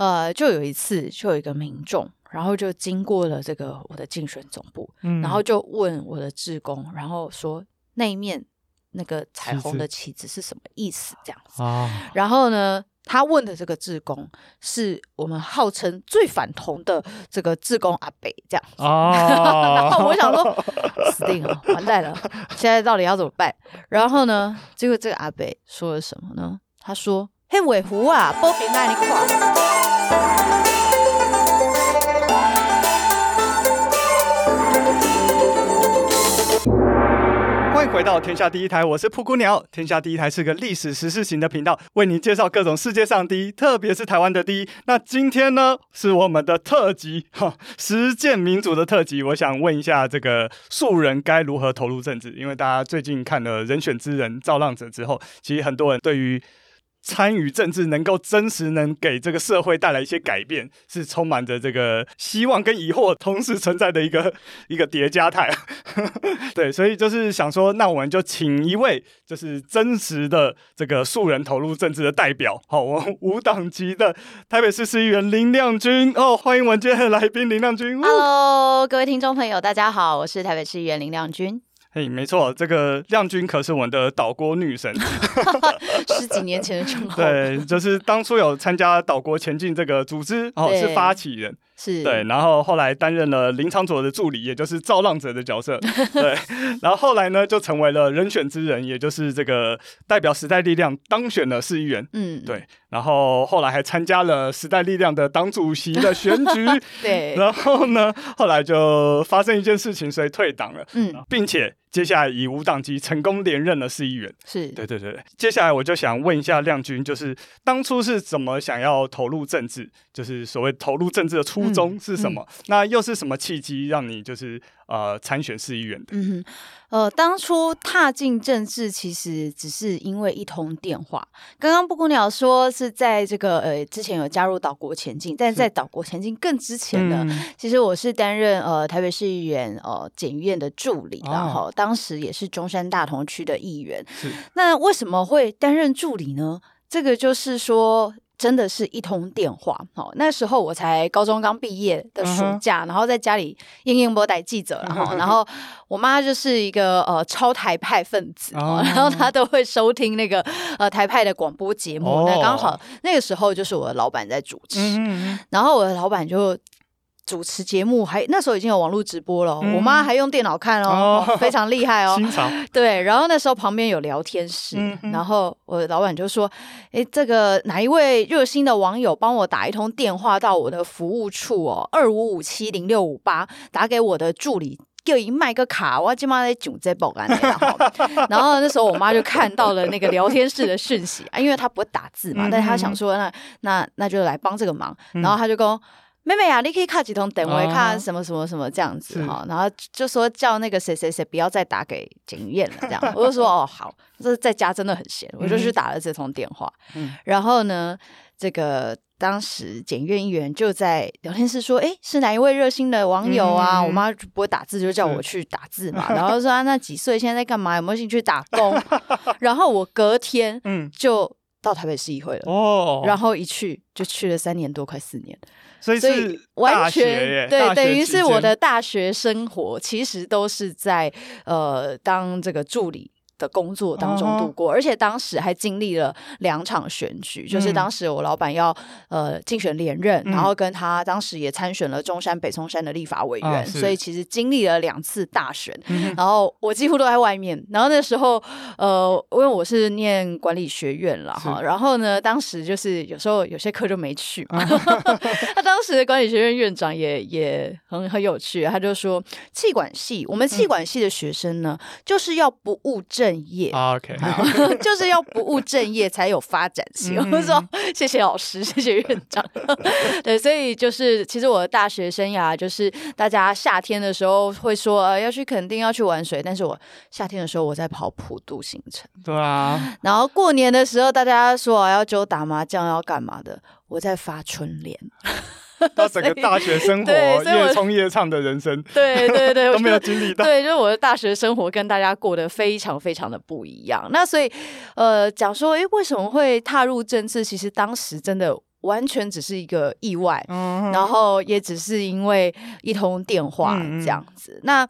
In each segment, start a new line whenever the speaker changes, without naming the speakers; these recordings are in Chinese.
呃，就有一次，就有一个民众，然后就经过了这个我的竞选总部，嗯、然后就问我的志工，然后说那一面那个彩虹的旗子是什么意思？这样子。啊、然后呢，他问的这个志工是我们号称最反同的这个志工阿北，这样子。啊、然 后我想说，死定了，完蛋了，现在到底要怎么办？然后呢，结果这个阿北说了什么呢？他说。嘿，尾狐啊，波平那里垮。
欢迎回到天下第一台，我是噗咕鸟。天下第一台是个历史时事型的频道，为您介绍各种世界上第一，特别是台湾的第一。那今天呢，是我们的特辑哈，实践民主的特辑。我想问一下，这个素人该如何投入政治？因为大家最近看了《人选之人造浪者》之后，其实很多人对于参与政治能够真实能给这个社会带来一些改变，是充满着这个希望跟疑惑同时存在的一个 一个叠加态。对，所以就是想说，那我们就请一位就是真实的这个素人投入政治的代表，好，我们无党籍的台北市市议员林亮君哦，欢迎我们今天的来宾林亮君。
Hello，各位听众朋友，大家好，我是台北市议员林亮君。
嘿，没错，这个亮君可是我们的岛国女神，
十几年前的称号。
对，就是当初有参加岛国前进这个组织，哦，是发起人。
是
对，然后后来担任了林昶佐的助理，也就是造浪者的角色。对，然后后来呢，就成为了人选之人，也就是这个代表时代力量当选了市议员。嗯，对。然后后来还参加了时代力量的党主席的选举。
对。
然后呢，后来就发生一件事情，所以退党了。嗯，并且接下来以无党籍成功连任了市议员。
是
对对对。接下来我就想问一下亮君，就是当初是怎么想要投入政治？就是所谓投入政治的初。衷是什么？嗯嗯、那又是什么契机让你就是呃参选市议员的？
嗯哼，呃，当初踏进政治其实只是因为一通电话。刚刚布谷鸟说是在这个呃之前有加入岛国前进，但是在岛国前进更之前呢，嗯、其实我是担任呃台北市议员呃检验的助理，哦、然后当时也是中山大同区的议员。是那为什么会担任助理呢？这个就是说。真的是一通电话，哦，那时候我才高中刚毕业的暑假，uh. 然后在家里应应播带记者，然后，然后我妈就是一个呃超台派分子，uh huh. 然后她都会收听那个呃台派的广播节目，uh. 那刚好那个时候就是我的老板在主持，uh. 然后我的老板就。主持节目还那时候已经有网络直播了，嗯、我妈还用电脑看哦，哦非常厉害哦。
潮
对，然后那时候旁边有聊天室，嗯、然后我的老板就说：“哎，这个哪一位热心的网友帮我打一通电话到我的服务处哦，二五五七零六五八，打给我的助理，叫一卖个卡，我今妈在囧在报案。然后，然后那时候我妈就看到了那个聊天室的讯息啊，因为她不会打字嘛，但是她想说那那那就来帮这个忙，然后她就跟。妹妹啊，你可以卡几通等我看什么什么什么这样子哈，然后就说叫那个谁谁谁不要再打给检验了，这样。我就说哦好，这在家真的很闲，我就去打了这通电话，嗯，然后呢，这个当时检验议员就在聊天室说，哎，是哪一位热心的网友啊？我妈不会打字，就叫我去打字嘛，然后说啊，那几岁，现在在干嘛？有没有兴趣打工？然后我隔天嗯。就到台北市议会了哦，然后一去就去了三年多，快四年。
所以是完全
对，等于是我的大学生活，其实都是在呃当这个助理。的工作当中度过，而且当时还经历了两场选举，就是当时我老板要呃竞选连任，然后跟他当时也参选了中山北松山的立法委员，所以其实经历了两次大选，然后我几乎都在外面。然后那时候呃，因为我是念管理学院了哈，然后呢，当时就是有时候有些课就没去嘛。他当时的管理学院院长也也很很有趣，他就说气管系，我们气管系的学生呢，就是要不务正。正业
，OK，
就是要不务正业才有发展性。我说谢谢老师，谢谢院长。对，所以就是其实我的大学生涯，就是大家夏天的时候会说呃要去垦丁要去玩水，但是我夏天的时候我在跑普渡行程。
对啊，
然后过年的时候大家说要揪打麻将要干嘛的，我在发春联。
到整个大学生活越冲夜唱的人生，
对对对，
都没有经历到。
对，就是我的大学生活跟大家过得非常非常的不一样。那所以，呃，讲说，诶，为什么会踏入政治？其实当时真的完全只是一个意外，嗯、然后也只是因为一通电话这样子。嗯、那。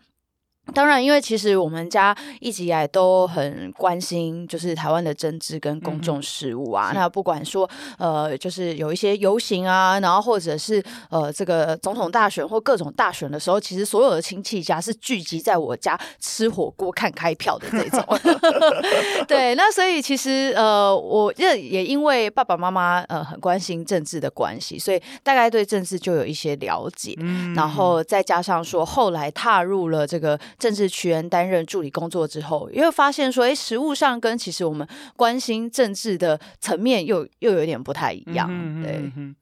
当然，因为其实我们家一直以来都很关心，就是台湾的政治跟公众事务啊。嗯、那不管说呃，就是有一些游行啊，然后或者是呃，这个总统大选或各种大选的时候，其实所有的亲戚家是聚集在我家吃火锅看开票的这种。对，那所以其实呃，我这也因为爸爸妈妈呃很关心政治的关系，所以大概对政治就有一些了解。嗯、然后再加上说后来踏入了这个。政治圈担任助理工作之后，也会发现说，哎，实物上跟其实我们关心政治的层面又又有点不太一样，嗯、对。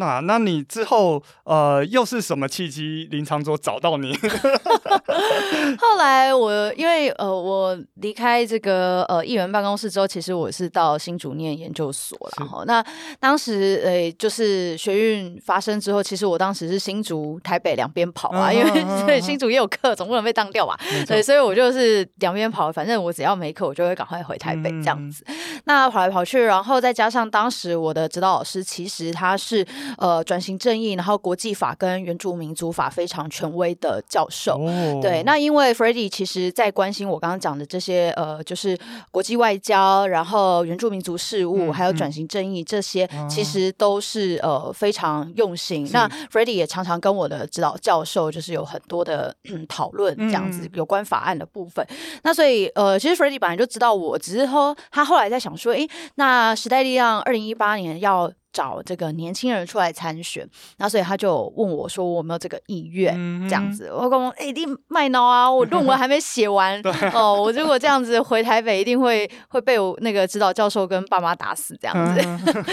那那你之后呃又是什么契机林长佐找到你？
后来我因为呃我离开这个呃议员办公室之后，其实我是到新竹念研究所了哈。是那当时呃就是学运发生之后，其实我当时是新竹台北两边跑啊，嗯、因为 对新竹也有课，总不能被当掉吧？错对，所以我就是两边跑，反正我只要没课，我就会赶快回台北这样子。嗯、那跑来跑去，然后再加上当时我的指导老师，其实他是。呃，转型正义，然后国际法跟原住民族法非常权威的教授。哦、对，那因为 Freddy 其实在关心我刚刚讲的这些，呃，就是国际外交，然后原住民族事务，嗯、还有转型正义这些，嗯、其实都是呃非常用心。那 Freddy 也常常跟我的指导教授，就是有很多的、嗯、讨论，这样子有关法案的部分。嗯、那所以呃，其实 Freddy 本来就知道我，只是说他后来在想说，诶，那时代力量二零一八年要。找这个年轻人出来参选，那所以他就问我说：“我有没有这个意愿？”这样子，我跟我说：“一定卖脑啊！我论文还没写完 对哦，我如果这样子回台北，一定会会被我那个指导教授跟爸妈打死这样子。嗯”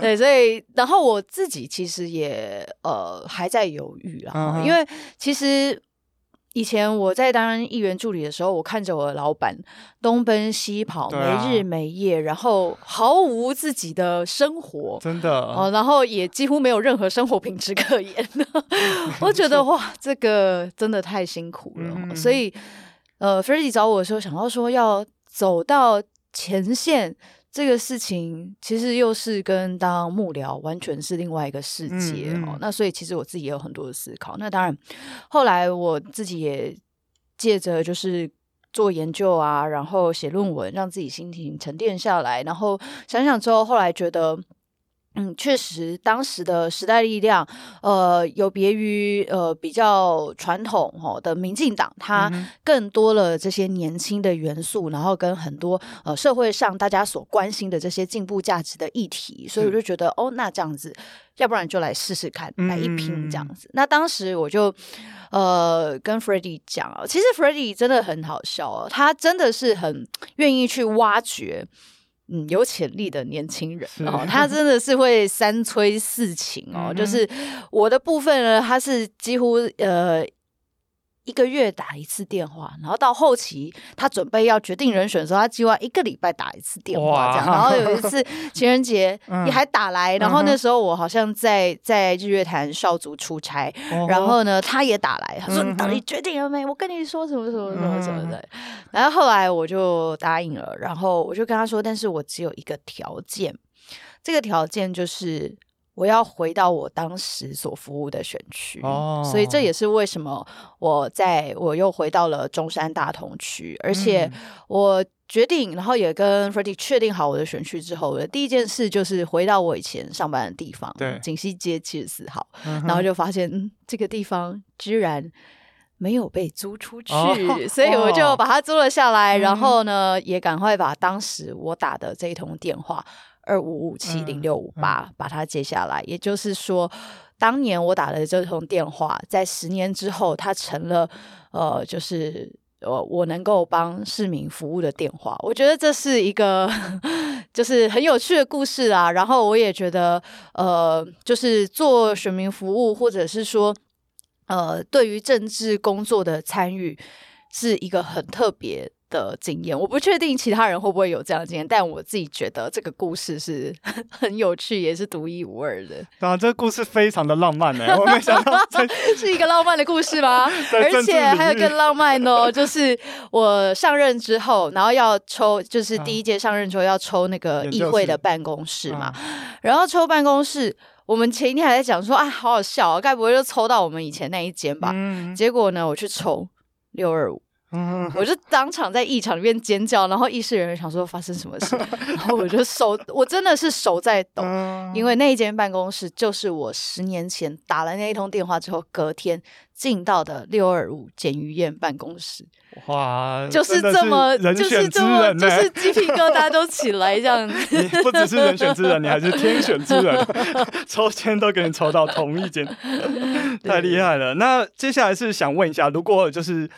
对，所以然后我自己其实也呃还在犹豫啊，嗯、因为其实。以前我在当议员助理的时候，我看着我的老板东奔西跑，没日没夜，然后毫无自己的生活，
真的
哦，然后也几乎没有任何生活品质可言。我觉得哇，这个真的太辛苦了。嗯、所以，呃，Freddy 找我的时候，想到说要走到前线。这个事情其实又是跟当幕僚完全是另外一个世界哦。嗯嗯、那所以其实我自己也有很多的思考。那当然，后来我自己也借着就是做研究啊，然后写论文，让自己心情沉淀下来。然后想想之后，后来觉得。嗯，确实，当时的时代力量，呃，有别于呃比较传统哈的民进党，它更多了这些年轻的元素，然后跟很多呃社会上大家所关心的这些进步价值的议题，所以我就觉得，哦，那这样子，要不然就来试试看，来一拼这样子。嗯、那当时我就呃跟 Freddy 讲啊，其实 Freddy 真的很好笑哦，他真的是很愿意去挖掘。嗯，有潜力的年轻人哦，他真的是会三催四请哦，嗯、就是我的部分呢，他是几乎呃。一个月打一次电话，然后到后期他准备要决定人选的时候，他计划一个礼拜打一次电话这样。然后有一次 情人节你还打来，嗯、然后那时候我好像在在日月潭少族出差，嗯、然后呢他也打来，他说、嗯、你到底决定了没？我跟你说什么什么什么什么的。嗯、然后后来我就答应了，然后我就跟他说，但是我只有一个条件，这个条件就是。我要回到我当时所服务的选区，哦、所以这也是为什么我在我又回到了中山大同区，而且我决定，然后也跟 Freddy 确定好我的选区之后，我的第一件事就是回到我以前上班的地方，对，锦西街七十四号，嗯、然后。就发现，嗯，这个地方居然没有被租出去，哦、所以我就把它租了下来，哦、然后呢，也赶快把当时我打的这一通电话。二五五七零六五八，把它接下来。也就是说，当年我打的这通电话，在十年之后，它成了呃，就是呃，我能够帮市民服务的电话。我觉得这是一个 就是很有趣的故事啊。然后我也觉得，呃，就是做选民服务，或者是说，呃，对于政治工作的参与，是一个很特别的经验，我不确定其他人会不会有这样的经验，但我自己觉得这个故事是 很有趣，也是独一无二的。
啊，这个故事非常的浪漫呢，我没想到
是一个浪漫的故事吗？而且还有更浪漫哦，就是我上任之后，然后要抽，就是第一届上任之后要抽那个议会的办公室嘛，然后抽办公室，我们前一天还在讲说啊，好好笑啊，该不会就抽到我们以前那一间吧？嗯、结果呢，我去抽六二五。我就当场在异场里面尖叫，然后议事人员想说发生什么事，然后我就手，我真的是手在抖，因为那一间办公室就是我十年前打了那一通电话之后，隔天进到的六二五简于燕办公室。哇，就是这么，就是这么，就是鸡皮疙瘩都起来这样子。
你不只是人选之人，你还是天选之人，抽签都给你抽到同一间，太厉害了。那接下来是想问一下，如果就是。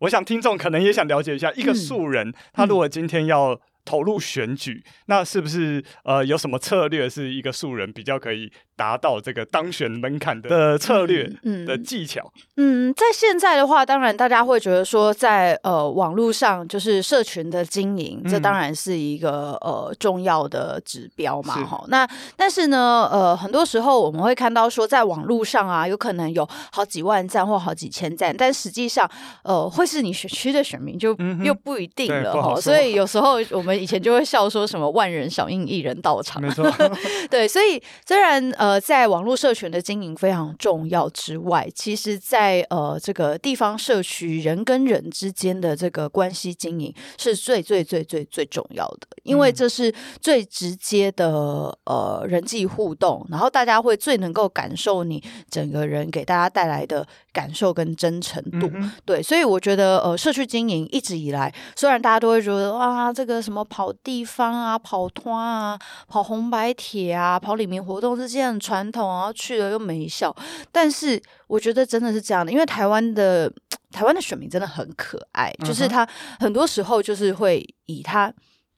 我想听众可能也想了解一下，一个素人，嗯、他如果今天要投入选举，嗯、那是不是呃有什么策略是一个素人比较可以达到这个当选门槛的策略的技巧。
嗯，在现在的话，当然大家会觉得说在，在呃网络上就是社群的经营，嗯、这当然是一个呃重要的指标嘛。哈，那但是呢，呃，很多时候我们会看到说，在网络上啊，有可能有好几万赞或好几千赞，但实际上，呃，会是你选区的选民就又不一定了哈。嗯、所以有时候我们以前就会笑说什么“万人响应，一人到场”。没错，对，所以虽然呃。呃，在网络社群的经营非常重要之外，其实在，在呃这个地方社区人跟人之间的这个关系经营是最最最最最重要的，因为这是最直接的呃人际互动，然后大家会最能够感受你整个人给大家带来的感受跟真诚度。嗯、对，所以我觉得呃社区经营一直以来，虽然大家都会觉得哇，这个什么跑地方啊、跑团啊、跑红白帖啊、跑里面活动这些。传统，然后去了又没效，但是我觉得真的是这样的，因为台湾的 台湾的选民真的很可爱，嗯、就是他很多时候就是会以他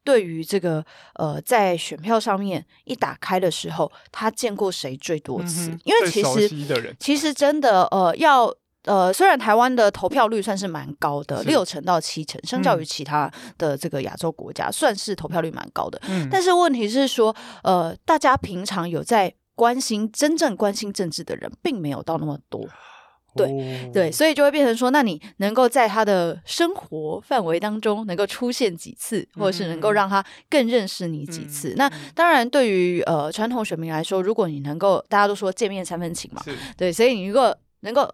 对于这个呃在选票上面一打开的时候，他见过谁最多次，嗯、因为其实其实真的呃要呃虽然台湾的投票率算是蛮高的，六成到七成，相较于其他的这个亚洲国家，嗯、算是投票率蛮高的，嗯、但是问题是说呃大家平常有在关心真正关心政治的人，并没有到那么多，对、oh. 对，所以就会变成说，那你能够在他的生活范围当中能够出现几次，或者是能够让他更认识你几次。Mm hmm. 那当然，对于呃传统选民来说，如果你能够，大家都说见面三分情嘛，对，所以你如果能够。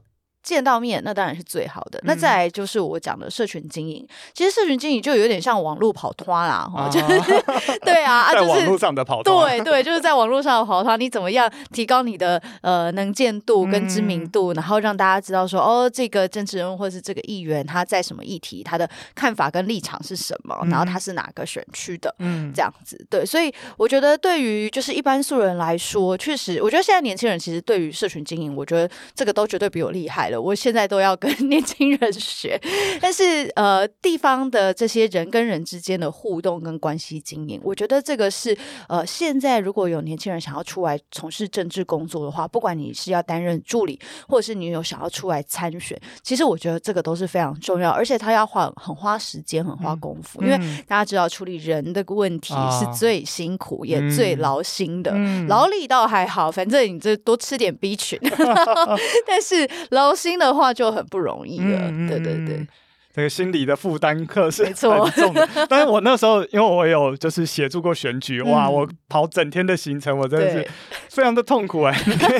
见到面那当然是最好的。那再来就是我讲的社群经营，其实社群经营就有点像网络跑团啦，哈，就是 对啊，
在网络上的跑团，
对对，就是在网络上的跑团，你怎么样提高你的呃能见度跟知名度，然后让大家知道说哦，这个政治人物或是这个议员他在什么议题，他的看法跟立场是什么，然后他是哪个选区的，嗯，这样子，对，所以我觉得对于就是一般素人来说，确实，我觉得现在年轻人其实对于社群经营，我觉得这个都绝对比我厉害了。我现在都要跟 年轻人学，但是呃，地方的这些人跟人之间的互动跟关系经营，我觉得这个是呃，现在如果有年轻人想要出来从事政治工作的话，不管你是要担任助理，或者是你有想要出来参选，其实我觉得这个都是非常重要，而且他要花很花时间、很花功夫，嗯、因为大家知道处理人的问题是最辛苦、啊、也最劳心的，嗯、劳力倒还好，反正你这多吃点 B 群，但是劳心。的话就很不容易了，嗯、对对对，
这个心理的负担可是很重的。错 但是我那时候，因为我有就是协助过选举，嗯、哇，我跑整天的行程，我真的是非常的痛苦哎。对 你可以，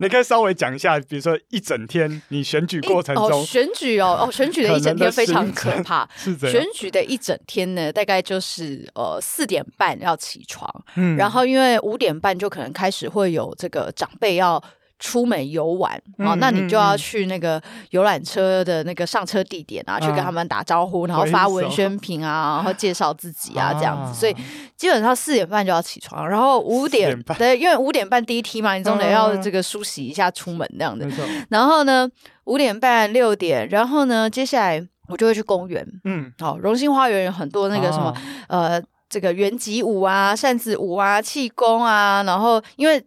你可以稍微讲一下，比如说一整天你选举过程中，哦、
选举哦哦，选举的一整天非常可怕。选举的一整天呢，大概就是呃四点半要起床，嗯，然后因为五点半就可能开始会有这个长辈要。出门游玩啊，那你就要去那个游览车的那个上车地点啊，去跟他们打招呼，然后发文宣品啊，然后介绍自己啊，这样子。所以基本上四点半就要起床，然后五点对，因为五点半第一梯嘛，你总得要这个梳洗一下出门这样的。然后呢，五点半六点，然后呢，接下来我就会去公园。嗯，好，荣兴花园有很多那个什么呃，这个圆击舞啊、扇子舞啊、气功啊，然后因为。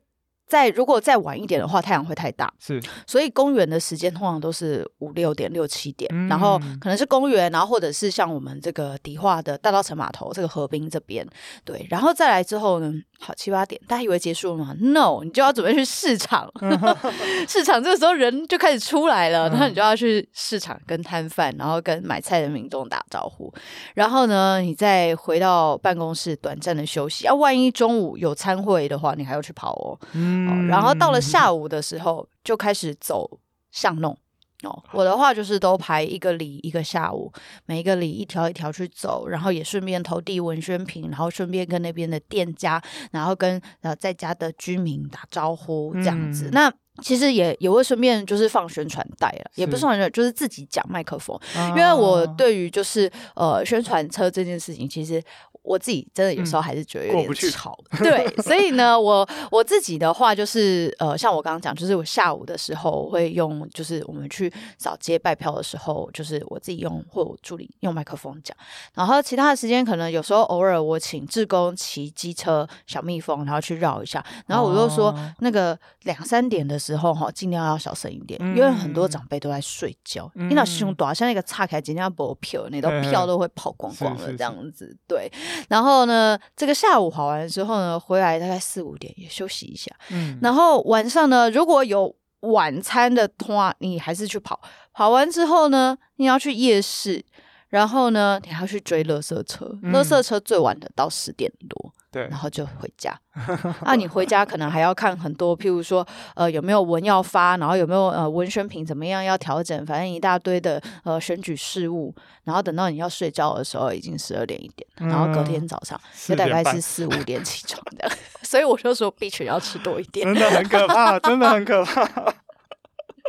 再如果再晚一点的话，太阳会太大，
是，
所以公园的时间通常都是五六点、六七点，嗯、然后可能是公园，然后或者是像我们这个迪化的大稻城码头这个河滨这边，对，然后再来之后呢，好七八点，大家以为结束了吗？No，你就要准备去市场，市场这个时候人就开始出来了，然后你就要去市场跟摊贩，然后跟买菜的民众打招呼，然后呢，你再回到办公室短暂的休息，啊，万一中午有餐会的话，你还要去跑哦，嗯哦，然后到了下午的时候就开始走巷弄。哦，我的话就是都排一个里一个下午，每一个里一条一条去走，然后也顺便投递文宣品，然后顺便跟那边的店家，然后跟呃在家的居民打招呼这样子。嗯、那其实也也会顺便就是放宣传带了，也不是放宣传，就是自己讲麦克风，哦、因为我对于就是呃宣传车这件事情，其实。我自己真的有时候还是觉得有点吵，嗯、对，所以呢，我我自己的话就是，呃，像我刚刚讲，就是我下午的时候我会用，就是我们去扫街拜票的时候，就是我自己用或我助理用麦克风讲，然后其他的时间可能有时候偶尔我请志工骑机车小蜜蜂，然后去绕一下，然后我又说那个两三点的时候哈，尽量要小声一点，嗯、因为很多长辈都在睡觉，你那胸短，像那个岔开，尽量不票，那都票都会跑光光了这样子，对。然后呢，这个下午跑完之后呢，回来大概四五点也休息一下。嗯，然后晚上呢，如果有晚餐的话，你还是去跑。跑完之后呢，你要去夜市，然后呢，你还要去追垃圾车。嗯、垃圾车最晚的到十点多。对，然后就回家。那、啊、你回家可能还要看很多，譬如说，呃，有没有文要发，然后有没有呃文宣品怎么样要调整，反正一大堆的呃选举事务。然后等到你要睡觉的时候，已经十二点一点，然后隔天早上就大概是四五点起床的。所以我就说，必须要吃多一点，
真的很可怕，真的很可怕。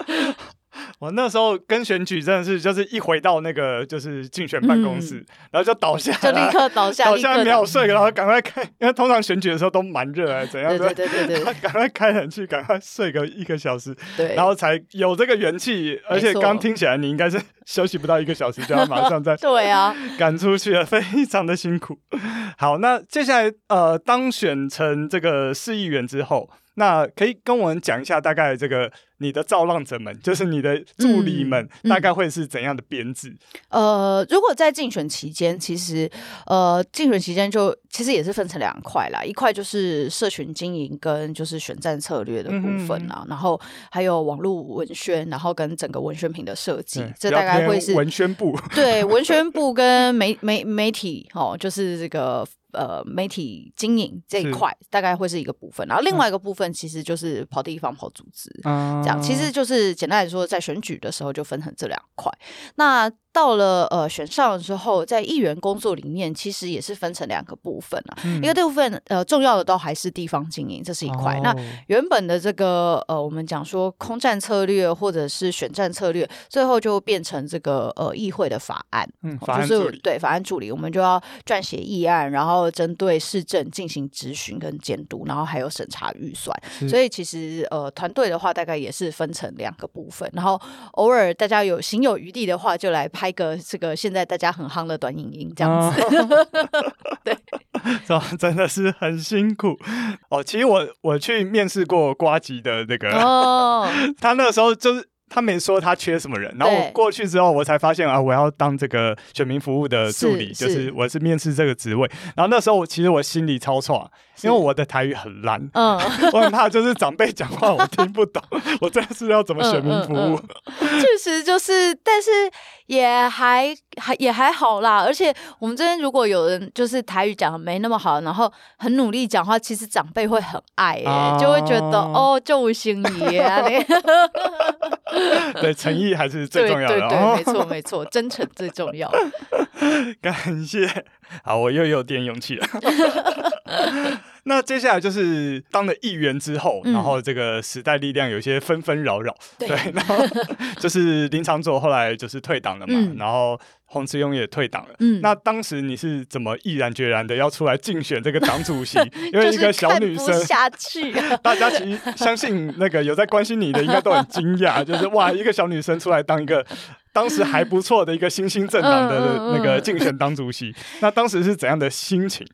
我那时候跟选举真的是，就是一回到那个就是竞选办公室，嗯、然后就倒下，
就立刻倒下，
倒下没有睡，然后赶快开，因为通常选举的时候都蛮热啊，怎样？
对对对对，
赶快开冷气，赶快睡个一个小时，
对，
然后才有这个元气。而且刚听起来你应该是 休息不到一个小时就要马上再
对啊
赶出去了，非常的辛苦。好，那接下来呃当选成这个市议员之后。那可以跟我们讲一下，大概这个你的造浪者们，就是你的助理们，大概会是怎样的编制？
嗯嗯、呃，如果在竞选期间，其实呃，竞选期间就其实也是分成两块啦，一块就是社群经营跟就是选战策略的部分啊，嗯、然后还有网络文宣，然后跟整个文宣品的设计，嗯、这大概会是
文宣部。
对，文宣部跟媒媒媒体哦，就是这个。呃，媒体经营这一块大概会是一个部分，然后另外一个部分其实就是跑地方、跑组织，嗯、这样。其实就是简单来说，在选举的时候就分成这两块。那到了呃选上之后，在议员工作里面，其实也是分成两个部分啊。嗯、一个部分呃重要的都还是地方经营，这是一块。哦、那原本的这个呃我们讲说空战策略或者是选战策略，最后就变成这个呃议会的法案，
嗯，法案助理，
就是对法案助理，我们就要撰写议案，然后针对市政进行质询跟监督，然后还有审查预算。所以其实呃团队的话，大概也是分成两个部分。然后偶尔大家有行有余力的话，就来。拍个这个现在大家很夯的短影音这样子，哦、对，
真的是很辛苦哦。其实我我去面试过瓜吉的那个，
哦，
他那个时候就是。他没说他缺什么人，然后我过去之后，我才发现啊，我要当这个选民服务的助理，是就是我是面试这个职位。然后那时候我其实我心里超错，因为我的台语很烂，嗯，我很怕就是长辈讲话我听不懂，我真的是要怎么选民服务？确、
嗯嗯嗯、实就是，但是也还还也还好啦。而且我们这边如果有人就是台语讲的没那么好，然后很努力讲话，其实长辈会很爱、欸，啊、就会觉得哦，就心仪啊。
对，诚意还是最重要的。
对，对对，没错没错，真诚最重要。
感谢，好，我又有点勇气了。那接下来就是当了议员之后，嗯、然后这个时代力量有些纷纷扰扰，对，对，然后 就是林长佐后来就是退党了嘛，嗯、然后。洪慈庸也退党了。嗯，那当时你是怎么毅然决然的要出来竞选这个党主席？因为一个小女生
下去，
大家其实相信那个有在关心你的，应该都很惊讶，就是哇，一个小女生出来当一个。当时还不错的一个新兴政党的那个竞选党主席，嗯嗯嗯，那当时是怎样的心情？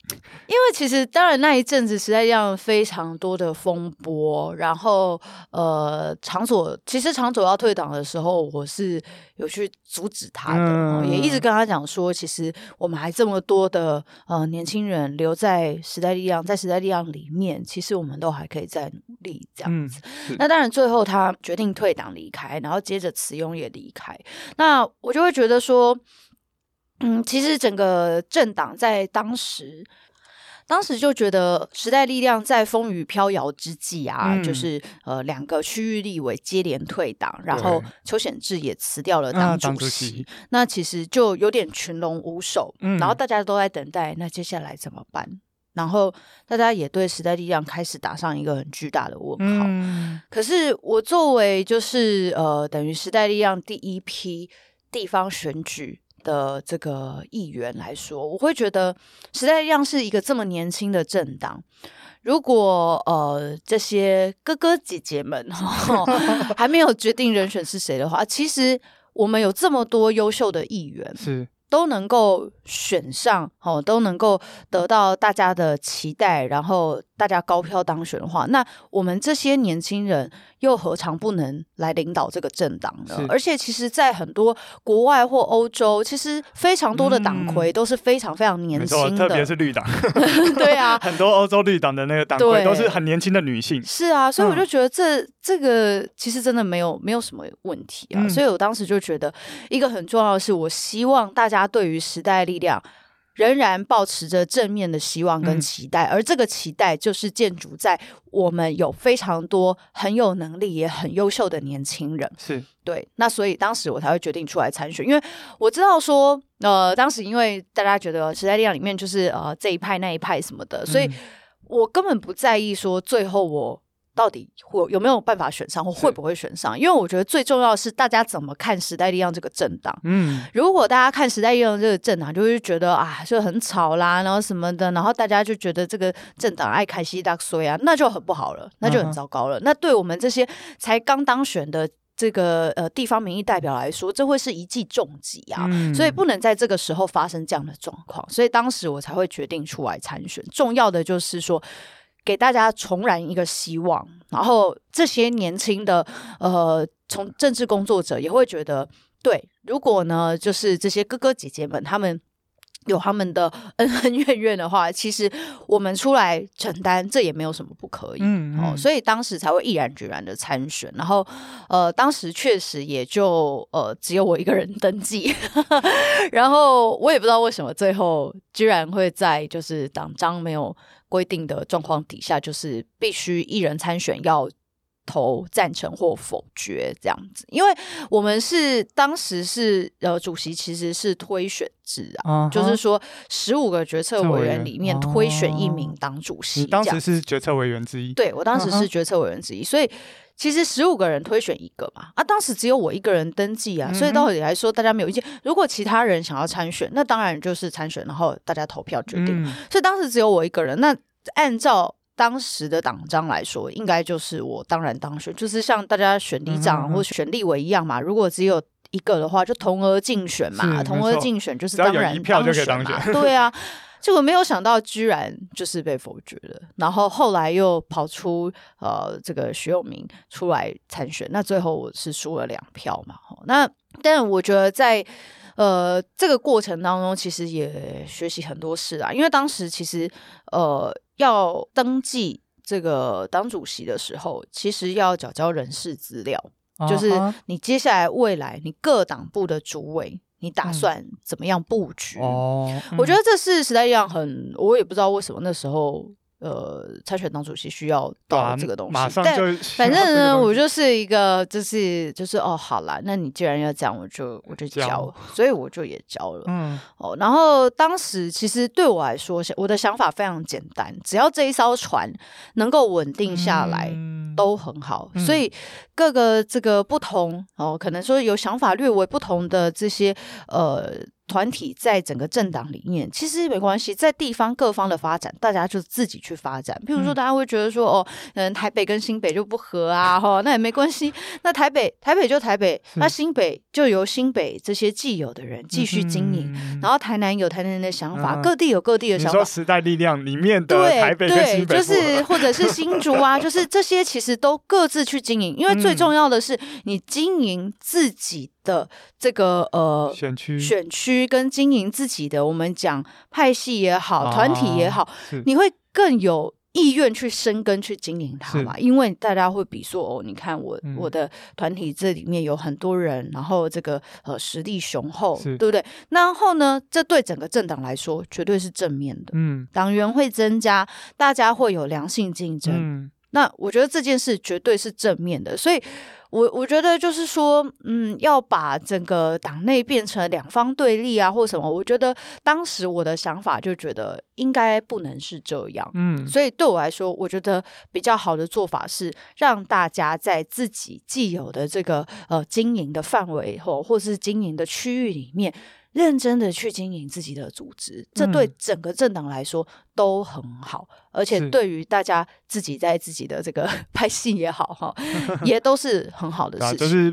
因为其实当然那一阵子实在让非常多的风波，然后呃，场所其实场所要退党的时候，我是有去阻止他的，嗯、也一直跟他讲说，其实我们还这么多的呃年轻人留在时代力量，在时代力量里面，其实我们都还可以再努力这样子。嗯、那当然最后他决定退党离开，然后接着慈庸也离开。那我就会觉得说，嗯，其实整个政党在当时，当时就觉得时代力量在风雨飘摇之际啊，嗯、就是呃两个区域立委接连退党，然后邱显智也辞掉了党主席，那其实就有点群龙无首，嗯、然后大家都在等待，那接下来怎么办？然后大家也对时代力量开始打上一个很巨大的问号。嗯、可是我作为就是呃，等于时代力量第一批地方选举的这个议员来说，我会觉得时代力量是一个这么年轻的政党。如果呃这些哥哥姐姐们 还没有决定人选是谁的话，其实我们有这么多优秀的议员是。都能够选上，哦，都能够得到大家的期待，然后大家高票当选的话，那我们这些年轻人又何尝不能来领导这个政党呢？而且，其实，在很多国外或欧洲，其实非常多的党魁都是非常非常年轻的，
特别是绿党。
对啊，
很多欧洲绿党的那个党魁都是很年轻的女性。
是啊，所以我就觉得这、嗯、这个其实真的没有没有什么问题啊。嗯、所以我当时就觉得，一个很重要的是，我希望大家对于时代力量。仍然保持着正面的希望跟期待，嗯、而这个期待就是建筑在我们有非常多很有能力也很优秀的年轻人。
是
对，那所以当时我才会决定出来参选，因为我知道说，呃，当时因为大家觉得时代力量里面就是呃这一派那一派什么的，所以我根本不在意说最后我。到底会有没有办法选上，或会不会选上？因为我觉得最重要的是大家怎么看时代力量这个政党。嗯，如果大家看时代力量这个政党，就会觉得啊，就很吵啦，然后什么的，然后大家就觉得这个政党爱开西大衰啊，那就很不好了，那就很糟糕了。嗯、那对我们这些才刚当选的这个呃地方民意代表来说，这会是一记重击啊！嗯、所以不能在这个时候发生这样的状况。所以当时我才会决定出来参选。重要的就是说。给大家重燃一个希望，然后这些年轻的呃，从政治工作者也会觉得，对，如果呢，就是这些哥哥姐姐们他们有他们的 恩恩怨怨的话，其实我们出来承担，这也没有什么不可以。嗯，嗯，哦，所以当时才会毅然决然的参选，然后呃，当时确实也就呃只有我一个人登记，然后我也不知道为什么最后居然会在就是党章没有。规定的状况底下，就是必须一人参选，要投赞成或否决这样子。因为我们是当时是呃，主席其实是推选制啊，uh huh. 就是说十五个决策委员里面推选一名当主席。Uh
当时是决策委员之一，
对，我当时是决策委员之一，uh huh. 所以。其实十五个人推选一个嘛，啊，当时只有我一个人登记啊，所以到底来说大家没有意见。如果其他人想要参选，那当然就是参选，然后大家投票决定。嗯、所以当时只有我一个人，那按照当时的党章来说，应该就是我当然当选，就是像大家选里长或选立委一样嘛。如果只有一个的话，就同额竞选嘛，同额竞选就是当然当选嘛，对啊。结果没有想到，居然就是被否决了。然后后来又跑出呃这个徐永明出来参选，那最后我是输了两票嘛。那但我觉得在呃这个过程当中，其实也学习很多事啊。因为当时其实呃要登记这个党主席的时候，其实要缴交人事资料，就是你接下来未来你各党部的主委。你打算怎么样布局？嗯、哦，嗯、我觉得这是时代力量很，我也不知道为什么那时候。呃，参选党主席需要到这个东西，
马上就
反正呢，我就是一个，就是就是哦，好啦，那你既然要这样，我就我就交，交所以我就也交了。嗯，哦，然后当时其实对我来说，我的想法非常简单，只要这一艘船能够稳定下来，嗯、都很好。嗯、所以各个这个不同哦，可能说有想法略微不同的这些呃。团体在整个政党里面，其实没关系，在地方各方的发展，大家就自己去发展。譬如说，大家会觉得说，哦，嗯，台北跟新北就不合啊，哈，那也没关系。那台北台北就台北，那新北就由新北这些既有的人继续经营，嗯、然后台南有台南的想法，嗯、各地有各地的想法。
你说时代力量里面的台北跟新北，
对，就是或者是新竹啊，就是这些其实都各自去经营，因为最重要的是你经营自己的这个呃选区选区跟经营自己的，我们讲派系也好，团体也好，你会更有意愿去深耕去经营它嘛？因为大家会比说哦，你看我我的团体这里面有很多人，然后这个呃实力雄厚，对不对？然后呢，这对整个政党来说绝对是正面的。嗯，党员会增加，大家会有良性竞争。嗯，那我觉得这件事绝对是正面的，所以。我我觉得就是说，嗯，要把整个党内变成两方对立啊，或什么？我觉得当时我的想法就觉得应该不能是这样，嗯，所以对我来说，我觉得比较好的做法是让大家在自己既有的这个呃经营的范围或或是经营的区域里面。认真的去经营自己的组织，这对整个政党来说都很好，嗯、而且对于大家自己在自己的这个 派系也好哈，也都是很好的事情。
就是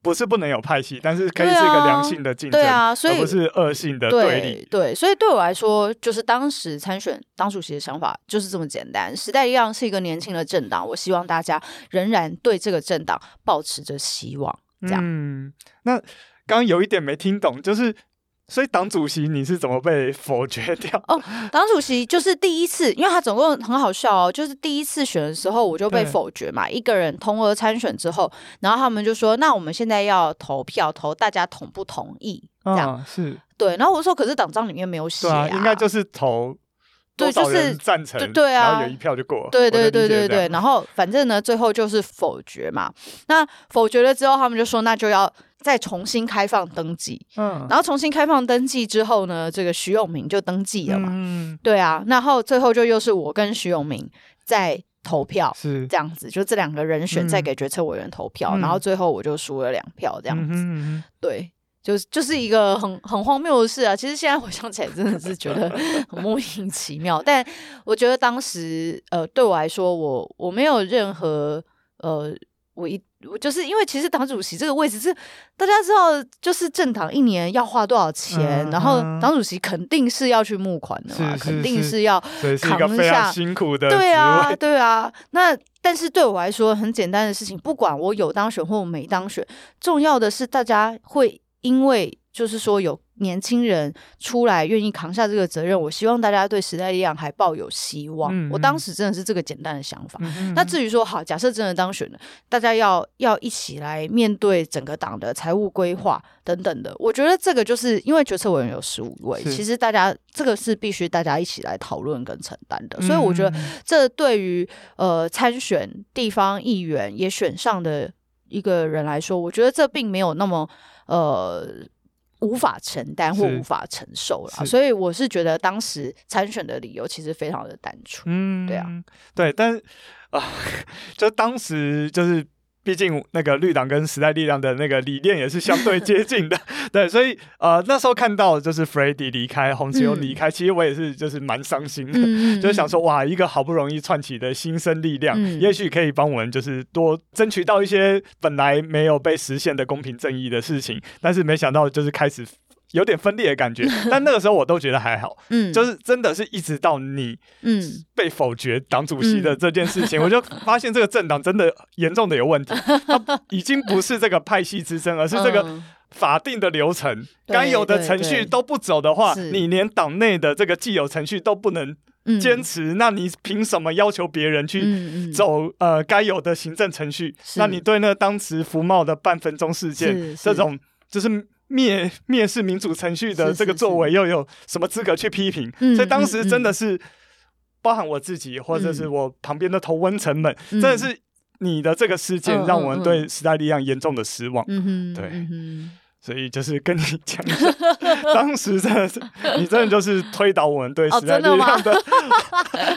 不是不能有派系，但是可以是一个良性的竞争，
对啊，所以
不是恶性的对立
对。对，所以对我来说，就是当时参选当主席的想法就是这么简单。时代力量是一个年轻的政党，我希望大家仍然对这个政党保持着希望。这样，
嗯，那刚刚有一点没听懂，就是。所以党主席你是怎么被否决掉？
哦，党主席就是第一次，因为他总共很好笑哦，就是第一次选的时候我就被否决嘛，一个人同额参选之后，然后他们就说，那我们现在要投票，投大家同不同意？这样、哦、是对，然后我说，可是党章里面没有写啊，
啊，应该就是投对，就是赞成，
对，对啊，
然后有一票就过了，
对对对对对，然后反正呢，最后就是否决嘛。那否决了之后，他们就说，那就要。再重新开放登记，嗯，然后重新开放登记之后呢，这个徐永明就登记了嘛，嗯，对啊，然后最后就又是我跟徐永明在投票，是。这样子，就这两个人选再给决策委员投票，嗯、然后最后我就输了两票，这样子，嗯、对，就是就是一个很很荒谬的事啊。其实现在回想起来，真的是觉得 很莫名其妙，但我觉得当时呃，对我来说，我我没有任何呃。我一我就是因为其实党主席这个位置是大家知道，就是政党一年要花多少钱，嗯、然后党主席肯定是要去募款的嘛，肯定是要扛下
辛苦的。
对啊，对啊。那但是对我来说很简单的事情，不管我有当选或我没当选，重要的是大家会因为就是说有。年轻人出来愿意扛下这个责任，我希望大家对时代力量还抱有希望。嗯嗯，我当时真的是这个简单的想法。那至于说好，假设真的当选了，大家要要一起来面对整个党的财务规划等等的，我觉得这个就是因为决策委员有十五位，其实大家这个是必须大家一起来讨论跟承担的。所以我觉得这对于呃参选地方议员也选上的一个人来说，我觉得这并没有那么呃。无法承担或无法承受了，所以我是觉得当时参选的理由其实非常的单纯。嗯，对啊，
对，但啊、呃，就当时就是。毕竟那个绿党跟时代力量的那个理念也是相对接近的，对，所以呃那时候看到就是 Freddy 离开，洪慈勇离开，嗯、其实我也是就是蛮伤心的，嗯、就是想说哇，一个好不容易串起的新生力量，嗯、也许可以帮我们就是多争取到一些本来没有被实现的公平正义的事情，但是没想到就是开始。有点分裂的感觉，但那个时候我都觉得还好，嗯，就是真的是一直到你，嗯，被否决党主席的这件事情，嗯、我就发现这个政党真的严重的有问题，它已经不是这个派系之争，而是这个法定的流程，该、嗯、有的程序都不走的话，你连党内的这个既有程序都不能坚持，嗯、那你凭什么要求别人去走呃该有的行政程序？那你对那当时福茂的半分钟事件这种就是。蔑蔑视民主程序的这个作为，又有什么资格去批评？是是是，所以当时真的是，包含我自己，或者是我旁边的同温层们，嗯、真的是你的这个事件，让我们对时代力量严重的失望。对，嗯、所以就是跟你讲 当时真的是，你真的就是推倒我们对时代力量的，哦、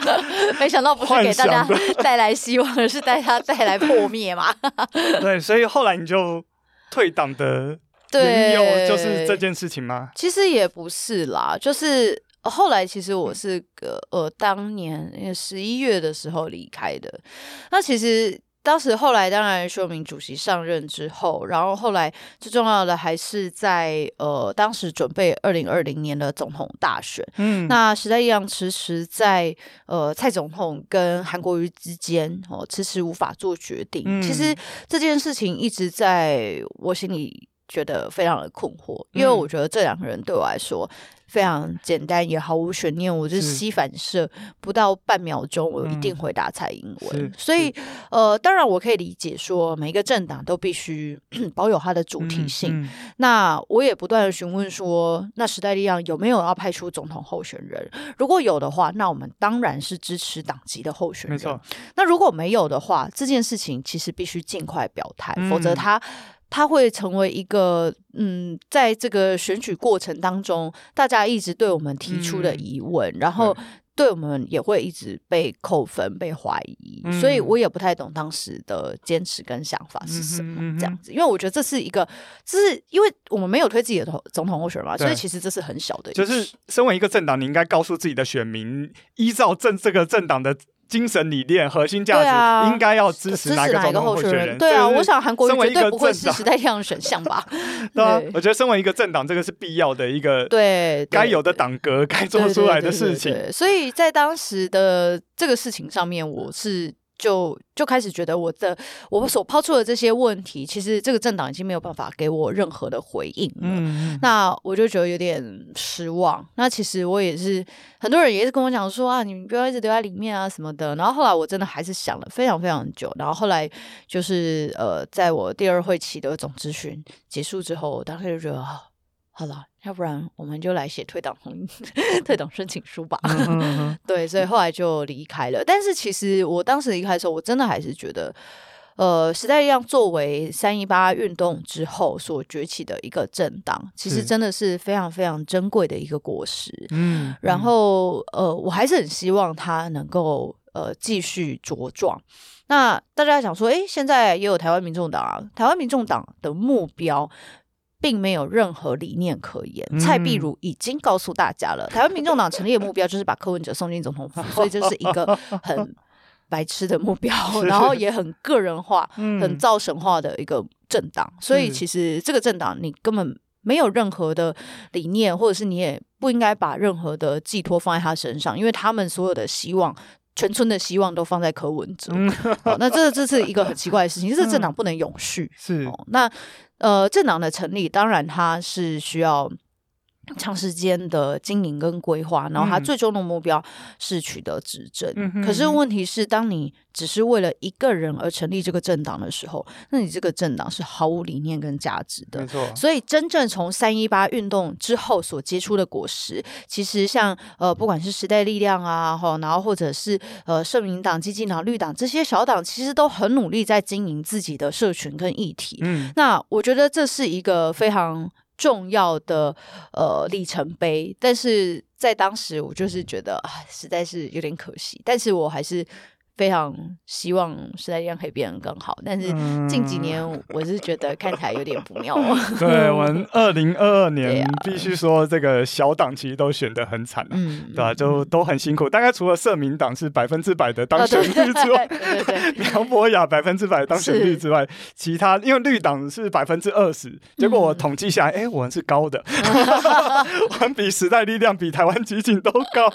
的 没想到不是给大家带来希望，而是带他带来破灭嘛。
对，所以后来你就退党的。原因就是这件事情吗？
其实也不是啦，就是后来其实我是个呃当年十一月的时候离开的，那其实。当时后来当然，说明主席上任之后，然后后来最重要的还是在呃，当时准备二零二零年的总统大选。嗯，那时代力量迟迟在呃蔡总统跟韩国瑜之间哦，迟迟无法做决定。嗯，其实这件事情一直在我心里觉得非常的困惑，因为我觉得这两个人对我来说。非常简单，也毫无悬念。我就是吸反射，不到半秒钟，我一定回答蔡英文。所以，呃，当然我可以理解说，每一个政党都必须 保有它的主体性。嗯嗯、那我也不断的询问说，那时代力量有没有要派出总统候选人？如果有的话，那我们当然是支持党籍的候选人。没错。那如果没有的话，这件事情其实必须尽快表态，嗯、否则他。他会成为一个，嗯，在这个选举过程当中，大家一直对我们提出的疑问，嗯、然后对我们也会一直被扣分、被怀疑，嗯、所以我也不太懂当时的坚持跟想法是什么、嗯、这样子，因为我觉得这是一个，这是因为我们没有推自己的总统候选人嘛，所以其实这是很小的，
就是身为一个政党，你应该告诉自己的选民，依照政这个政党的。精神理念、核心价值应该要支持哪个总统候选人？
对啊，我想韩国瑜绝对不会是时代这样的选项吧？
对啊，我觉得身为一个政党，这个是必要的一个对该有的党格该做出来的事情。
所以在当时的这个事情上面，我是。就就开始觉得我的我所抛出的这些问题，其实这个政党已经没有办法给我任何的回应了。嗯，那我就觉得有点失望。那其实我也是很多人也是跟我讲说啊，你们不要一直留在里面啊什么的。然后后来我真的还是想了非常非常久。然后后来就是呃，在我第二会期的总咨询结束之后，我当时就觉得好了。要不然我们就来写退党同 退党申请书吧。对，所以后来就离开了。但是其实我当时离开的时候，我真的还是觉得，呃，时代力量作为三一八运动之后所崛起的一个政党，其实真的是非常非常珍贵的一个果实。嗯，然后呃，我还是很希望它能够呃继续茁壮。那大家想说，诶，现在也有台湾民众党啊，台湾民众党的目标。并没有任何理念可言。蔡壁如已经告诉大家了，嗯、台湾民众党成立的目标就是把柯文哲送进总统府，所以这是一个很白痴的目标，然后也很个人化、嗯、很造神化的一个政党。所以其实这个政党你根本没有任何的理念，或者是你也不应该把任何的寄托放在他身上，因为他们所有的希望。全村的希望都放在柯文哲，嗯、那这这是一个很奇怪的事情，就是政党不能永续。是、哦，那呃，政党的成立，当然它是需要。长时间的经营跟规划，然后他最终的目标是取得执政。嗯、可是问题是，当你只是为了一个人而成立这个政党的时候，那你这个政党是毫无理念跟价值的。没错。所以，真正从三一八运动之后所结出的果实，其实像呃，不管是时代力量啊，哈，然后或者是呃，社民党、基进党、绿党这些小党，其实都很努力在经营自己的社群跟议题。嗯，那我觉得这是一个非常。重要的呃里程碑，但是在当时我就是觉得啊，实在是有点可惜，但是我还是。非常希望时代力量可以变得更好，但是近几年我是觉得看起来有点不妙。
对，我们二零二二年必须说这个小党其实都选得很惨，嗯，对吧？就都很辛苦。大概除了社民党是百分之百的当选率之外，苗博雅百分之百当选率之外，其他因为绿党是百分之二十，结果我统计下来，哎，我们是高的，我们比时代力量、比台湾基进都高。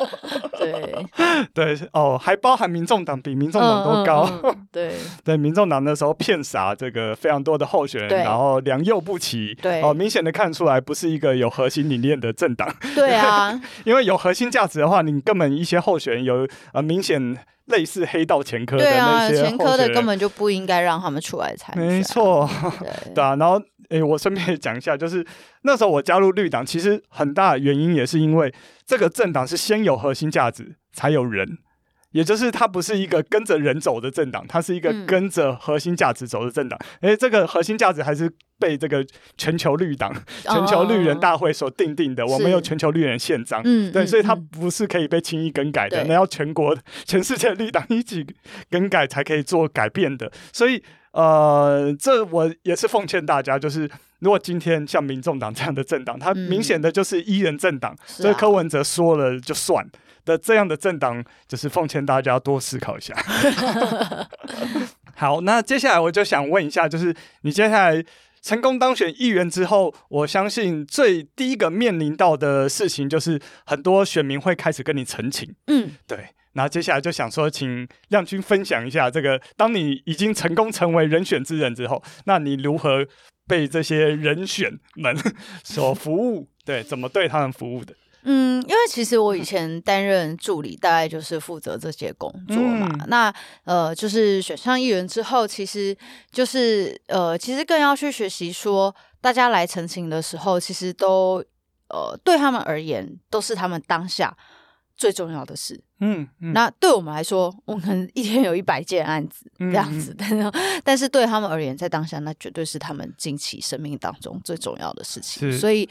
对对哦，还包含民众党比。比民众党都高，嗯嗯、对 对，民众党那时候骗傻这个非常多的候选人，然后良莠不齐，对哦，明显的看出来不是一个有核心理念的政党。对啊，因为有核心价值的话，你根本一些候选人有呃明显类似黑道前科的那些、啊、前科的根本就不应该让他们出来参选。没错，对，对啊，然后诶，我顺便讲一下，就是那时候我加入绿党，其实很大的原因也是因为这个政党是先有核心价值，才有人。也就是它不是一个跟着人走的政党，它是一个跟着核心价值走的政党。哎、嗯，这个核心价值还是被这个全球绿党、全球绿人大会所定定的。哦、我们有全球绿人宪章，嗯，对，所以它不是可以被轻易更改的。对那要全国、全世界绿党一起更改才可以做改变的。所以，呃，这我也是奉劝大家，就是如果今天像民众党这样的政党，它明显的就是一人政党，所以柯文哲说了就算的这样的政党，就是奉劝大家多思考一下。好，那接下来我就想问一下，就是你接下来成功当选议员之后，我相信最第一个面临到的事情，就是很多选民会开始跟你澄清。嗯，对。那接下来就想说，请亮君分享一下这个，当你已经成功成为人选之人之后，那你如何被这些人选们 所服务？对，怎么对他们服务的？
嗯，因为其实我以前担任助理，大概就是负责这些工作嘛。嗯、那呃，就是选上议员之后，其实就是呃，其实更要去学习说，大家来澄清的时候，其实都呃，对他们而言，都是他们当下最重要的事。嗯，嗯，那对我们来说，我们可能一天有一百件案子这样子，但是、嗯、但是对他们而言，在当下，那绝对是他们近期生命当中最重要的事情。所以。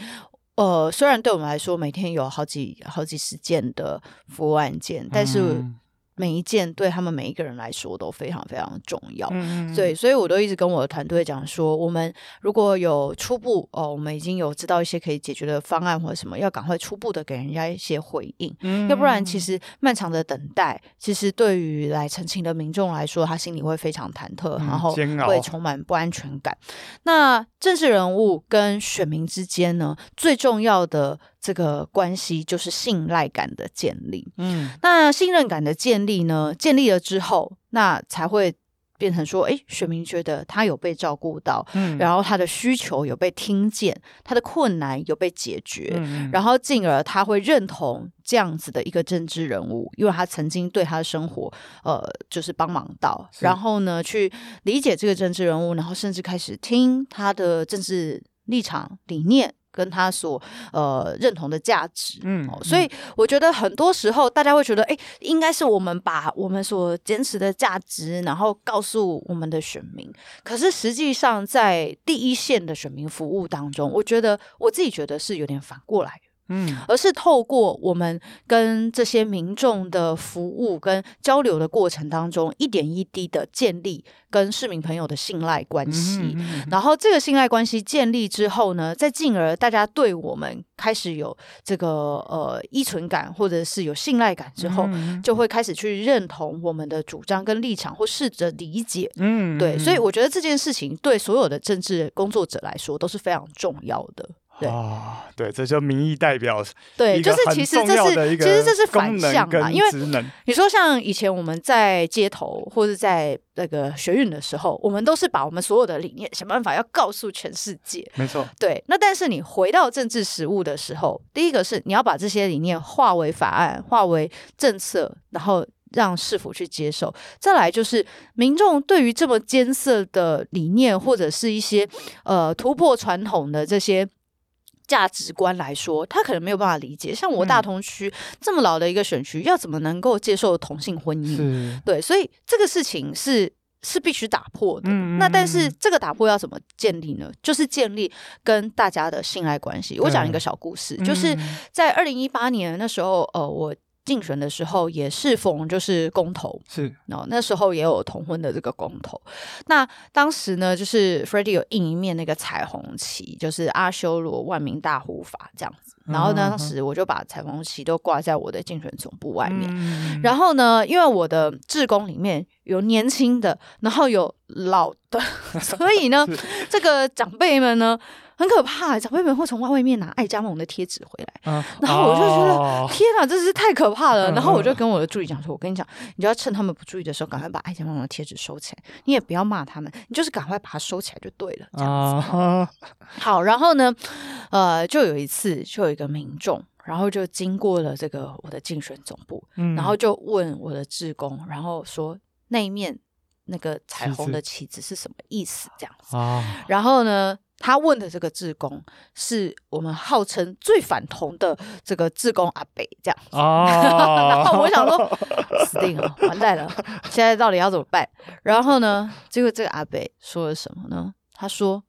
呃，虽然对我们来说每天有好几好几十件的服务案件，但是。嗯每一件对他们每一个人来说都非常非常重要，嗯，对，所以我都一直跟我的团队讲说，我们如果有初步哦，我们已经有知道一些可以解决的方案或者什么，要赶快初步的给人家一些回应，嗯，要不然其实漫长的等待，其实对于来澄清的民众来说，他心里会非常忐忑，嗯，然后会充满不安全感。那政治人物跟选民之间呢，最重要的。这个关系就是信赖感的建立，嗯，那信任感的建立呢，建立了之后，那才会变成说，诶，选民觉得他有被照顾到，嗯，然后他的需求有被听见，他的困难有被解决，嗯，然后进而他会认同这样子的一个政治人物，因为他曾经对他的生活，呃，就是帮忙到，然后呢，去理解这个政治人物，然后甚至开始听他的政治立场理念。跟他所呃认同的价值，嗯，所以我觉得很多时候大家会觉得，哎，应该是我们把我们所坚持的价值，然后告诉我们的选民。可是实际上，在第一线的选民服务当中，我觉得我自己觉得是有点反过来。嗯，而是透过我们跟这些民众的服务跟交流的过程当中，一点一滴的建立跟市民朋友的信赖关系。嗯嗯嗯、然后这个信赖关系建立之后呢，再进而大家对我们开始有这个呃依存感，或者是有信赖感之后，就会开始去认同我们的主张跟立场，或试着理解。嗯，对，所以我觉得这件事情对所有的政治工作者来说都是非常重要的。
啊，对，这就民意代表，
对，就是其实这是其实这是反向嘛，因为你说像以前我们在街头或者在那个学运的时候，我们都是把我们所有的理念想办法要告诉全世界，
没错，
对。那但是你回到政治实务的时候，第一个是你要把这些理念化为法案，化为政策，然后让市府去接受。再来就是民众对于这么艰涩的理念，或者是一些呃突破传统的这些。价值观来说，他可能没有办法理解。像我大同区、嗯、这么老的一个选区，要怎么能够接受同性婚姻？对，所以这个事情是是必须打破的。嗯、那但是这个打破要怎么建立呢？就是建立跟大家的信赖关系。我讲一个小故事，嗯、就是在二零一八年那时候，呃，我。竞选的时候也适逢就是公投，是哦，那时候也有同婚的这个公投。那当时呢，就是 Freddy 有印一面那个彩虹旗，就是阿修罗万民大护法这样子。然后当时我就把彩虹旗都挂在我的竞选总部外面。嗯、然后呢，因为我的志工里面有年轻的，然后有老的，所以呢，是这个长辈们呢。很可怕，长辈们会从外面拿爱加盟的贴纸回来，嗯、然后我就觉得、哦、天哪，真是太可怕了。嗯、然后我就跟我的助理讲说：“我跟你讲，你就要趁他们不注意的时候，赶快把爱加盟的贴纸收起来。你也不要骂他们，你就是赶快把它收起来就对了。”这样子。哦、好，然后呢，呃，就有一次，就有一个民众，然后就经过了这个我的竞选总部，嗯、然后就问我的志工，然后说那一面那个彩虹的旗子是什么意思？这样子。哦、然后呢？他问的这个志工是我们号称最反同的这个志工阿北这样子，哦、然 后我想说死定了，完蛋了，现在到底要怎么办？然后呢，结果这个阿北说了什么呢？他说：“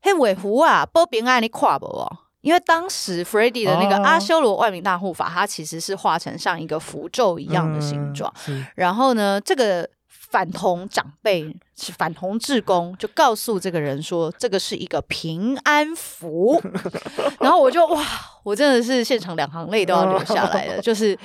嘿，尾狐啊，波平安你跨不哦？因为当时 Freddy 的那个阿修罗万民大护法，它其实是画成像一个符咒一样的形状。嗯、然后呢，这个。”反同长辈、是反同志工，就告诉这个人说，这个是一个平安符。然后我就哇，我真的是现场两行泪都要流下来了。就是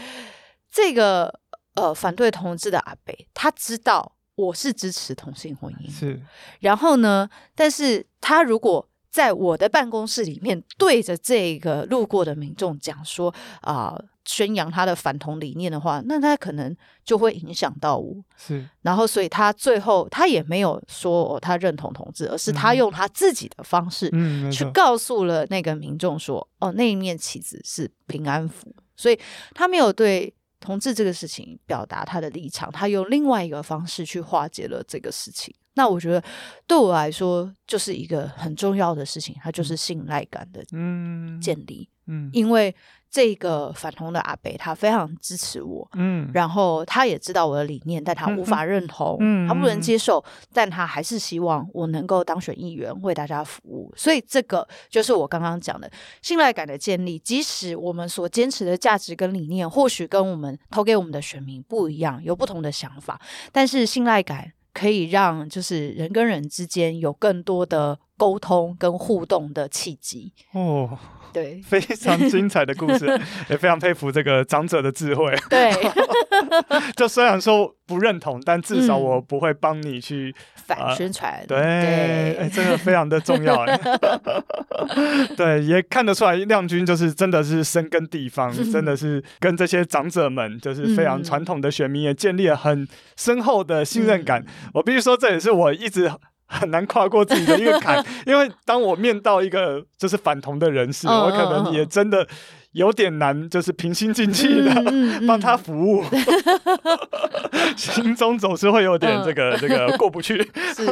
这个呃反对同志的阿伯，他知道我是支持同性婚姻，
是。然
后呢，但是他如果在我的办公室里面对着这个路过的民众讲说啊。呃宣扬他的反同理念的话，那他可能就会影响到我。
是，
然后所以他最后他也没有说哦，他认同同志，而是他用他自己的方式，嗯，去告诉了那个民众说，哦，那一面旗子是平安符，所以他没有对同志这个事情表达他的立场，他用另外一个方式去化解了这个事情。那我觉得对我来说就是一个很重要的事情，它就是信赖感的嗯。建立，嗯，嗯。因为。这个反同的阿北，他非常支持我，嗯，然后他也知道我的理念，但他无法认同，嗯，他不能接受，但他还是希望我能够当选议员，为大家服务。所以这个就是我刚刚讲的信赖感的建立。即使我们所坚持的价值跟理念，或许跟我们投给我们的选民不一样，有不同的想法，但是信赖感可以让就是人跟人之间有更多的沟通跟互动的契机。哦。对，
非常精彩的故事，也非常佩服这个长者的智慧。
对，
就虽然说不认同，但至少我不会帮你去、
嗯呃、反宣传。
对，哎，这个非常的重要。对，也看得出来，亮君就是真的是深耕地方，真的是跟这些长者们，就是非常传统的选民，也建立了很深厚的信任感。嗯、我必须说，这也是我一直。很难跨过自己的一个坎，因为当我面到一个就是反同的人士，我可能也真的有点难，就是平心静气的帮他服务，心中总是会有点这个这个 过不去。是，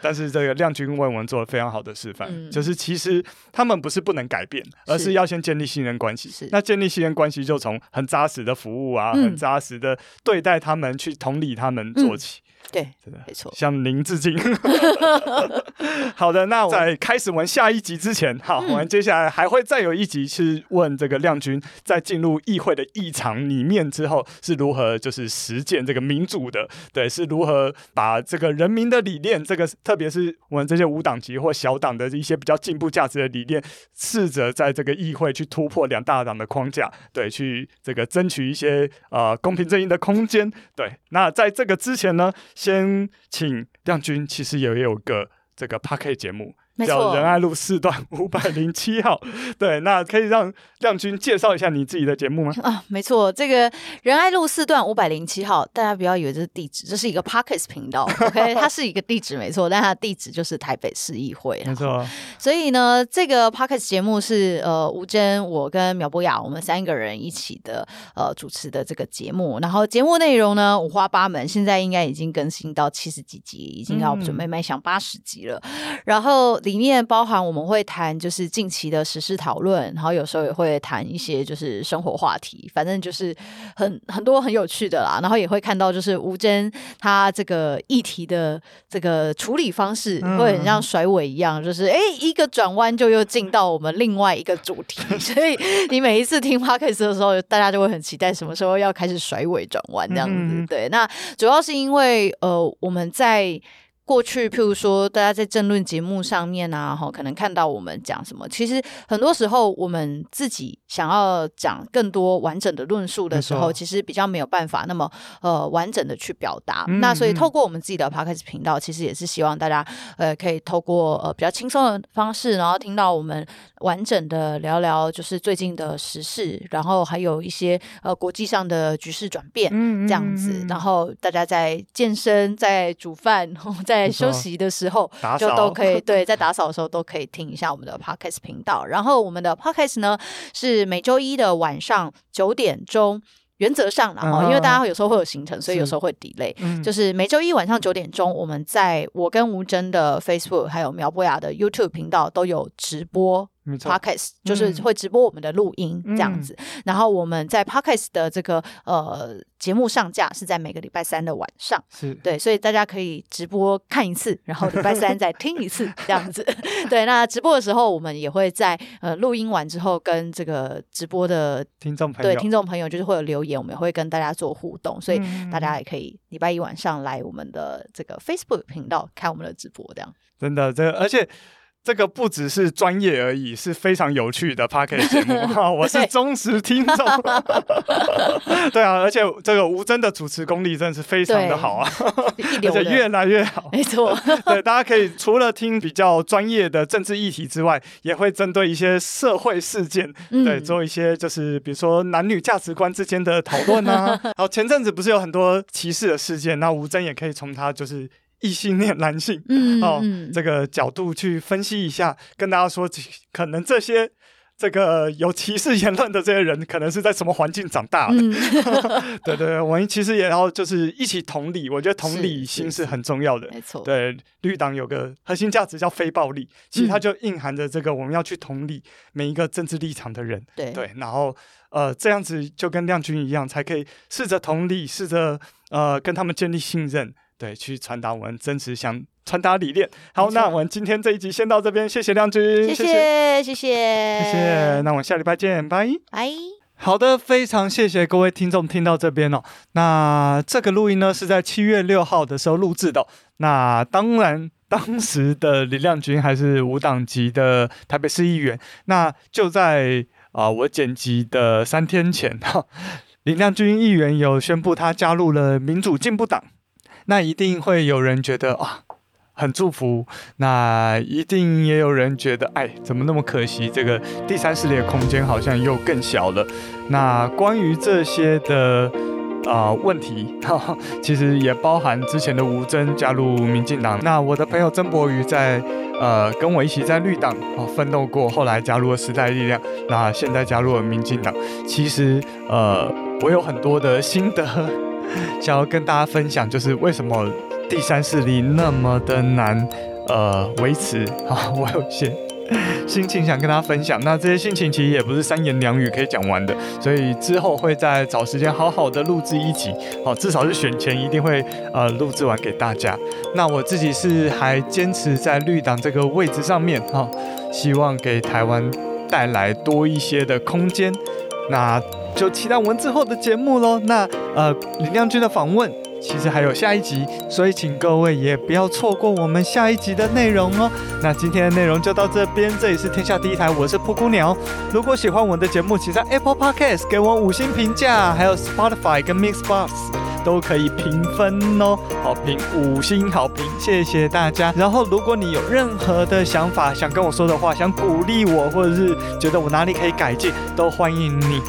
但是这个亮君为我们做了非常好的示范，就是其实他们不是不能改变，而是要先建立信任关系。那建立信任关系，就从很扎实的服务啊，很扎实的对待他们，去同理他们做起。
对，真的没错。
向您致敬。好的，那在开始我们下一集之前，好，我们接下来还会再有一集是问这个亮君，在进入议会的议场里面之后，是如何就是实践这个民主的？对，是如何把这个人民的理念，这个特别是我们这些无党籍或小党的一些比较进步价值的理念，试着在这个议会去突破两大党的框架，对，去这个争取一些呃公平正义的空间。对，那在这个之前呢？先请亮君，其实也有个这个 p a r k 节目。叫仁爱路四段五百零七号，对，那可以让亮君介绍一下你自己的节目吗？
啊，没错，这个仁爱路四段五百零七号，大家不要以为这是地址，这是一个 Pockets 频道，OK，它是一个地址没错，但它的地址就是台北市议会，
没错。
所以呢，这个 Pockets 节目是呃吴峥、我跟苗博雅我们三个人一起的呃主持的这个节目，然后节目内容呢五花八门，现在应该已经更新到七十几集，已经要准备迈向八十集了，嗯、然后。里面包含我们会谈就是近期的时事讨论，然后有时候也会谈一些就是生活话题，反正就是很很多很有趣的啦。然后也会看到就是吴峥他这个议题的这个处理方式，会很像甩尾一样，就是哎一个转弯就又进到我们另外一个主题。所以你每一次听 Podcast 的时候，大家就会很期待什么时候要开始甩尾转弯这样子。对，那主要是因为呃我们在。过去，譬如说，大家在政论节目上面啊，哈，可能看到我们讲什么，其实很多时候我们自己想要讲更多完整的论述的时候，其实比较没有办法那么呃完整的去表达。嗯、那所以透过我们自己的 Podcast 频道，其实也是希望大家呃可以透过呃比较轻松的方式，然后听到我们完整的聊聊就是最近的时事，然后还有一些呃国际上的局势转变嗯这样子，然后大家在健身、在煮饭、在 在休息的时候，就都可以 对，在打扫的时候都可以听一下我们的 Podcast 频道。然后我们的 Podcast 呢是每周一的晚上九点钟，原则上，然后因为大家有时候会有行程，所以有时候会 delay。就是每周一晚上九点钟，我们在我跟吴真的 Facebook 还有苗博雅的 YouTube 频道都有直播。Podcast，就是会直播我们的录音这样子。嗯、然后我们在 Podcast 的这个呃节目上架是在每个礼拜三的晚上，
是
对，所以大家可以直播看一次，然后礼拜三再听一次这样子。对，那直播的时候我们也会在呃录音完之后跟这个直播的
听众朋友，
对听众朋友就是会有留言，我们也会跟大家做互动，所以大家也可以礼拜一晚上来我们的这个 Facebook 频道看我们的直播，这样。
真的，这个、而且。这个不只是专业而已，是非常有趣的 Podcast 节目 哈，我是忠实听众。对啊，而且这个吴真的主持功力真的是非常的好啊，而且越来越好。
没错，
对，大家可以除了听比较专业的政治议题之外，也会针对一些社会事件，嗯、对，做一些就是比如说男女价值观之间的讨论啊。好，前阵子不是有很多歧视的事件，那吴真也可以从他就是。异性恋男性，嗯，哦，这个角度去分析一下，跟大家说，可能这些这个有歧视言论的这些人，可能是在什么环境长大的？嗯、对对，我们其实也要就是一起同理，我觉得同理心是很重要的。
没错，
对，绿党有个核心价值叫非暴力，其实它就蕴含着这个我们要去同理每一个政治立场的人。
对
对，然后呃，这样子就跟亮君一样，才可以试着同理，试着呃跟他们建立信任。对，去传达我们真实想传达理念。好，那我们今天这一集先到这边，谢谢亮君，
谢谢，谢谢，
谢谢。那我们下礼拜见，拜
拜。
好的，非常谢谢各位听众听到这边哦。那这个录音呢是在七月六号的时候录制的。那当然，当时的李亮君还是无党籍的台北市议员。那就在啊、呃，我剪辑的三天前哈，李亮君议员有宣布他加入了民主进步党。那一定会有人觉得啊，很祝福。那一定也有人觉得，哎，怎么那么可惜？这个第三势力的空间好像又更小了。那关于这些的啊、呃、问题，其实也包含之前的吴峥加入民进党。那我的朋友曾柏瑜在呃跟我一起在绿党啊奋斗过，后来加入了时代力量，那现在加入了民进党。其实呃，我有很多的心得。想要跟大家分享，就是为什么第三势力那么的难，呃，维持 啊，我有些 心情想跟大家分享。那这些心情其实也不是三言两语可以讲完的，所以之后会再找时间好好的录制一集，哦，至少是选前一定会呃录制完给大家。那我自己是还坚持在绿党这个位置上面，哈，希望给台湾带来多一些的空间。那。就期待我们之后的节目喽。那呃，李亮君的访问其实还有下一集，所以请各位也不要错过我们下一集的内容哦。那今天的内容就到这边，这里是天下第一台，我是噗咕鸟。如果喜欢我的节目，请在 Apple Podcast 给我五星评价，还有 Spotify 跟 Mixbox 都可以评分哦，好评五星好评，谢谢大家。然后如果你有任何的想法想跟我说的话，想鼓励我，或者是觉得我哪里可以改进，都欢迎你。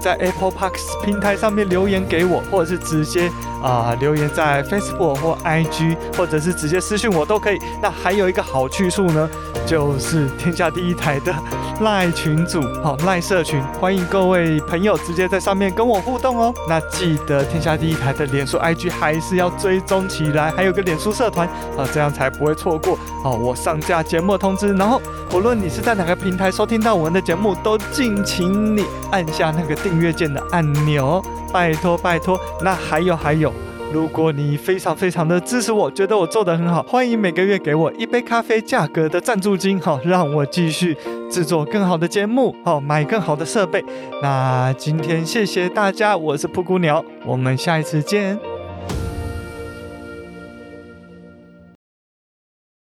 在 Apple Podcast 平台上面留言给我，或者是直接啊、留言在 Facebook 或 IG，或者是直接私讯我都可以。那还有一个好去处呢，就是天下第一台的赖群组，好赖社群，欢迎各位朋友直接在上面跟我互动哦。那记得天下第一台的脸书 IG 还是要追踪起来，还有个脸书社团啊，这样才不会错过哦我上架节目的通知。然后不论你是在哪个平台收听到我们的节目，都敬请你按下那个订阅键的按钮，拜托拜托。那还有还有，如果你非常非常的支持我，觉得我做得很好，欢迎每个月给我一杯咖啡价格的赞助金，好，让我继续制作更好的节目，好，买更好的设备。那今天谢谢大家，我是布谷鸟，我们下一次见。